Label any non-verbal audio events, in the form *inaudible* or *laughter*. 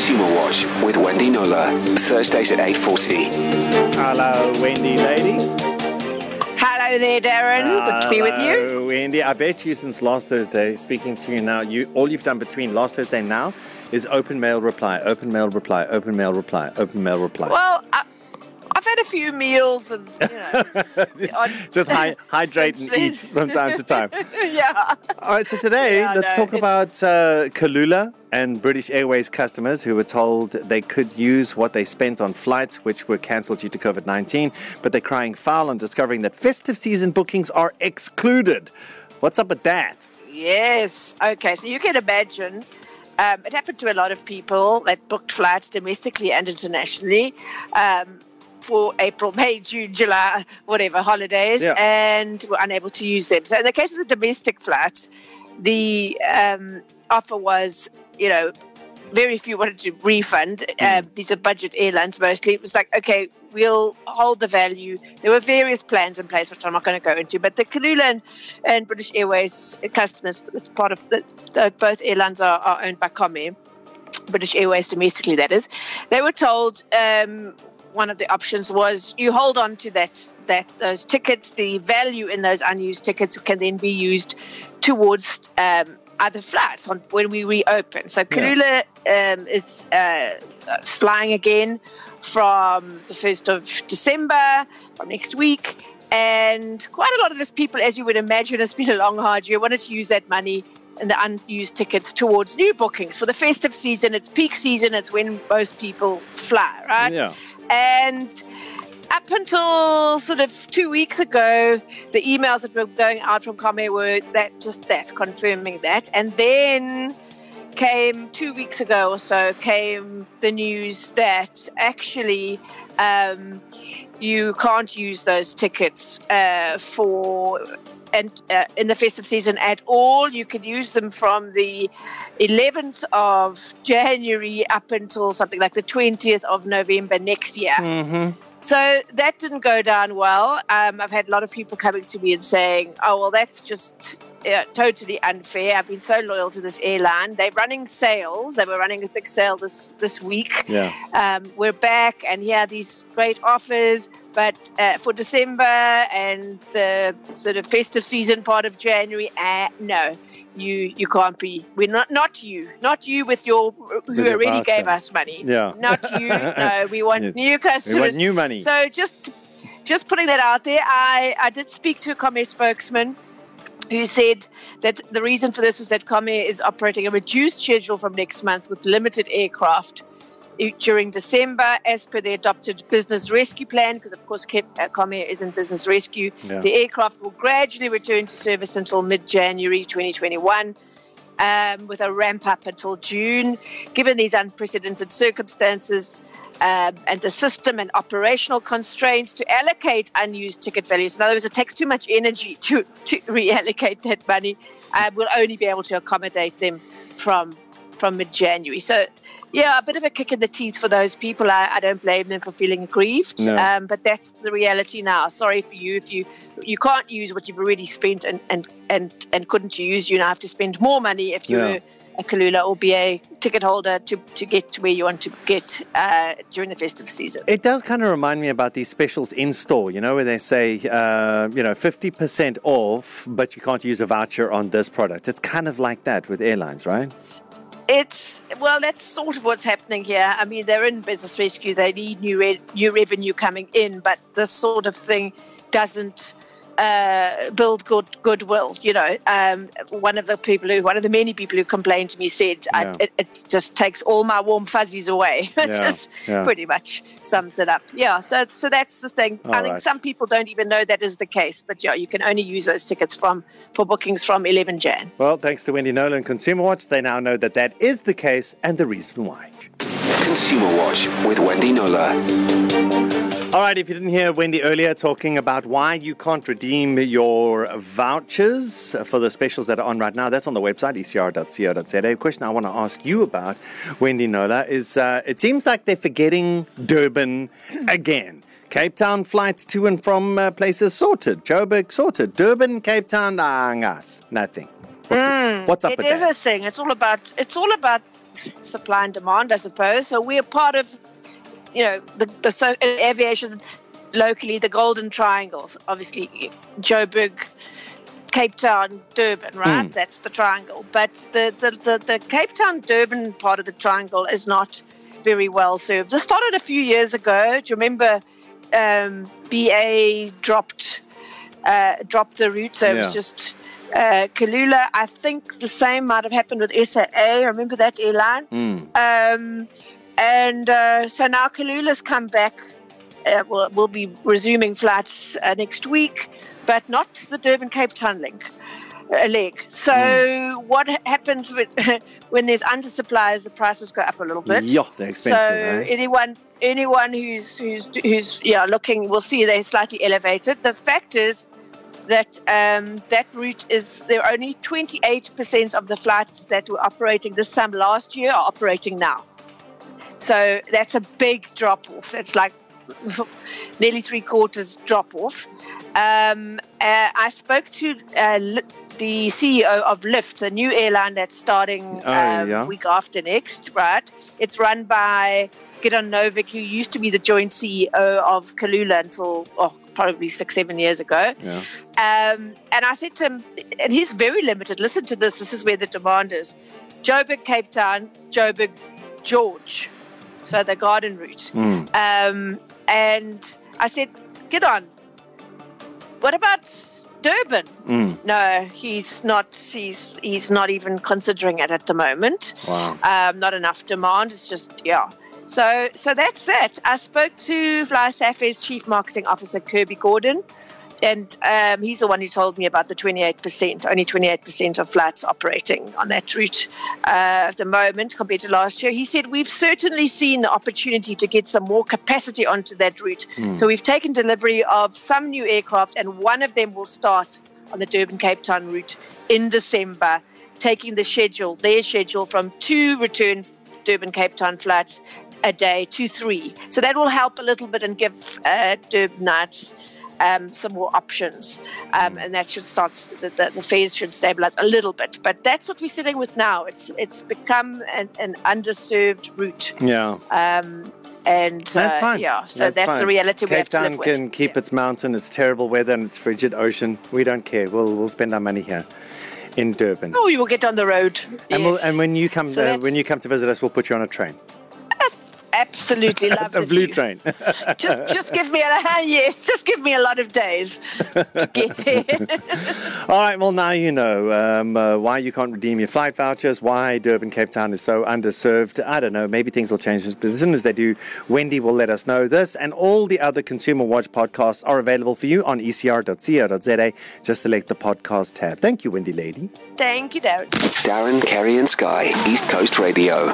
Consumer Watch with Wendy Knowler. Thursdays at 8.40. Hello, Wendy lady. Hello there, Darren. Good to be with you. Hello, Wendy. I bet you since last Thursday, speaking to you now, you all you've done between last Thursday and now is open mail reply, open mail reply, open mail reply, open mail reply. Well, I, I've had a few meals and, you know. *laughs* Just hy- *laughs* hydrate and eat from time to time. *laughs* yeah. All right, so today Yeah, let's no, talk about uh, Kulula and British Airways customers who were told they could use what they spent on flights, which were cancelled due to COVID 19, but they're crying foul on discovering that festive season bookings are excluded. What's up with that? Yes. Okay. So you can imagine. Um, it happened to a lot of people that booked flights domestically and internationally um, for April, May, June, July, whatever holidays, Yeah. and were unable to use them. So in the case of the domestic flights, the um, offer was, you know, very few wanted to refund. Um, these are budget airlines mostly. It was like, okay, we'll hold the value. There were various plans in place, which I'm not going to go into. But the Kulula and, and British Airways customers, it's part of the, the, both airlines are, are owned by Comair. British Airways domestically, that is. They were told um, one of the options was you hold on to that that those tickets. The value in those unused tickets can then be used towards um, other flights on, when we reopen. So Kulula um, is uh, flying again from the first of December, from next week. And quite a lot of these people, as you would imagine, it's been a long, hard year, wanted to use that money and the unused tickets towards new bookings for the festive season. It's peak season, it's when most people fly, right? Yeah. And up until sort of two weeks ago, the emails that were going out from Comair were that just that, confirming that. And then came two weeks ago or so came the news that actually um, you can't use those tickets uh, for and uh, in the festive season at all. You can use them from the 11th of January up until something like the 20th of November next year. Mm-hmm. So that didn't go down well. Um, I've had a lot of people coming to me and saying, "Oh, well, that's just uh, totally unfair. I've been so loyal to this airline. They're running sales. They were running a big sale this this week. Yeah. Um, we're back, and here are these great offers. But uh, for December and the sort of festive season part of January, uh, no." You, you can't be. We're not not you, not you with your who With your already gave us money. Yeah. Not you. No, *laughs* we want Yes. new customers. We want new money. So just just putting that out there, I, I did speak to a Comair spokesman who said that the reason for this was that Comair is operating a reduced schedule from next month with limited aircraft during December as per the adopted business rescue plan, because of course uh, Comair is in business rescue. Yeah. The aircraft will gradually return to service until mid-January 2021 um, with a ramp up until June. Given these unprecedented circumstances um, and the system and operational constraints to allocate unused ticket values, in other words, it takes too much energy to, to reallocate that money, uh, we'll only be able to accommodate them from from mid January. So, yeah, a bit of a kick in the teeth for those people. I, I don't blame them for feeling aggrieved, No. um, but that's the reality now. Sorry for you if you you can't use what you've already spent and and and, and couldn't use. You now have to spend more money if you're Yeah. a Kulula or BA ticket holder to, to get to where you want to get uh, during the festive season. It does kind of remind me about these specials in store, you know, where they say, uh, you know, 50% off, but you can't use a voucher on this product. It's kind of like that with airlines, right? It's well, that's sort of what's happening here. I mean, they're in business rescue; they need new re- new revenue coming in, but this sort of thing doesn't uh, build good goodwill. You know, um, one of the people who, one of the many people who complained to me said, Yeah. I, it, "It just takes all my warm fuzzies away." It *laughs* Yeah, just yeah. pretty much sums it up. Yeah. So, so that's the thing. All I think right. some people don't even know that is the case, but yeah, you can only use those tickets from for bookings from 11 Jan. Well, thanks to Wendy Knowler Consumer Watch, they now know that that is the case and the reason why. Consumer Watch with Wendy Knowler. All right, if you didn't hear Wendy earlier talking about why you can't redeem your vouchers for the specials that are on right now, that's on the website, ecr.co.za. A question I want to ask you about, Wendy Knowler, is uh, it seems like they're forgetting Durban again. Cape Town flights to and from uh, places sorted. Joburg sorted. Durban, Cape Town, ah, ngas, nothing. What's, what's up It with is that? a thing. It's all about it's all about supply and demand, I suppose. So we're part of, you know, the the so, aviation locally, the Golden Triangles, obviously Joburg, Cape Town, Durban, right? Mm. That's the triangle. But the, the, the, the Cape Town Durban part of the triangle is not very well served. This started a few years ago. Do you remember um, BA dropped uh, dropped the route? So it was just uh, Kulula. I think the same might have happened with SAA. Remember that airline? Mm. Um, and uh, so now Kulula's come back. Uh, we'll, we'll be resuming flights uh, next week, but not the Durban Cape Town link uh, leg. So what happens with, *laughs* when there's undersupplies? The prices go up a little bit. Yeah, they're So expensive. eh? anyone anyone who's who's who's yeah looking will see they're slightly elevated. The fact is that um, that route is there are only 28% of the flights that were operating this time last year are operating now. So that's a big drop off. It's like *laughs* nearly three quarters drop off. Um, uh, I spoke to uh, the CEO of Lift, a new airline that's starting Oh, um, yeah. week after next, right? It's run by Gidon Novick, who used to be the joint CEO of Kulula until oh, probably six, seven years ago. yeah. Um, and I said to him, and he's very limited. Listen to this. This is where the demand is. Joburg, Cape Town, Joburg, George. So the garden route. Mm. Um, and I said, Gidon. What about Durban? Mm. No, he's not. He's he's not even considering it at the moment. Wow. Um, not enough demand. It's just yeah. So so that's that. I spoke to FlySafair's chief marketing officer Kirby Gordon, and um, he's the one who told me about the 28%. Only 28% of flights operating on that route uh, at the moment compared to last year. He said we've certainly seen the opportunity to get some more capacity onto that route. So we've taken delivery of some new aircraft, and one of them will start on the Durban Cape Town route in December, taking the schedule, their schedule from two return Durban Cape Town flights a day to three. So that will help a little bit and give uh, Durbanites um, some more options. Um, and that should start, the, the, the fares should stabilize a little bit. But that's what we're sitting with now. It's it's become an, an underserved route. Yeah. Um, and That's uh, fine. yeah, so that's, fine. the reality we Cape have to Town live can with. keep Yeah. its mountain, it's terrible weather, and it's frigid ocean. We don't care. We'll we'll spend our money here in Durban. Oh, you will get on the road. And, we'll, yes. and when you come So uh, when you come to visit us, we'll put you on a train, absolutely *laughs* love a the blue view. train. *laughs* Just, just give me a *laughs* yes, just give me a lot of days to get there. All right. Well, now you know um, uh, why you can't redeem your flight vouchers. Why Durban Cape Town is so underserved. I don't know. Maybe things will change, but as soon as they do, Wendy will let us know. This and all the other Consumer Watch podcasts are available for you on ecr.co.za. Just select the podcast tab. Thank you, Wendy Lady. Thank you, Darren. Darren, Kerry, and Sky, East Coast Radio.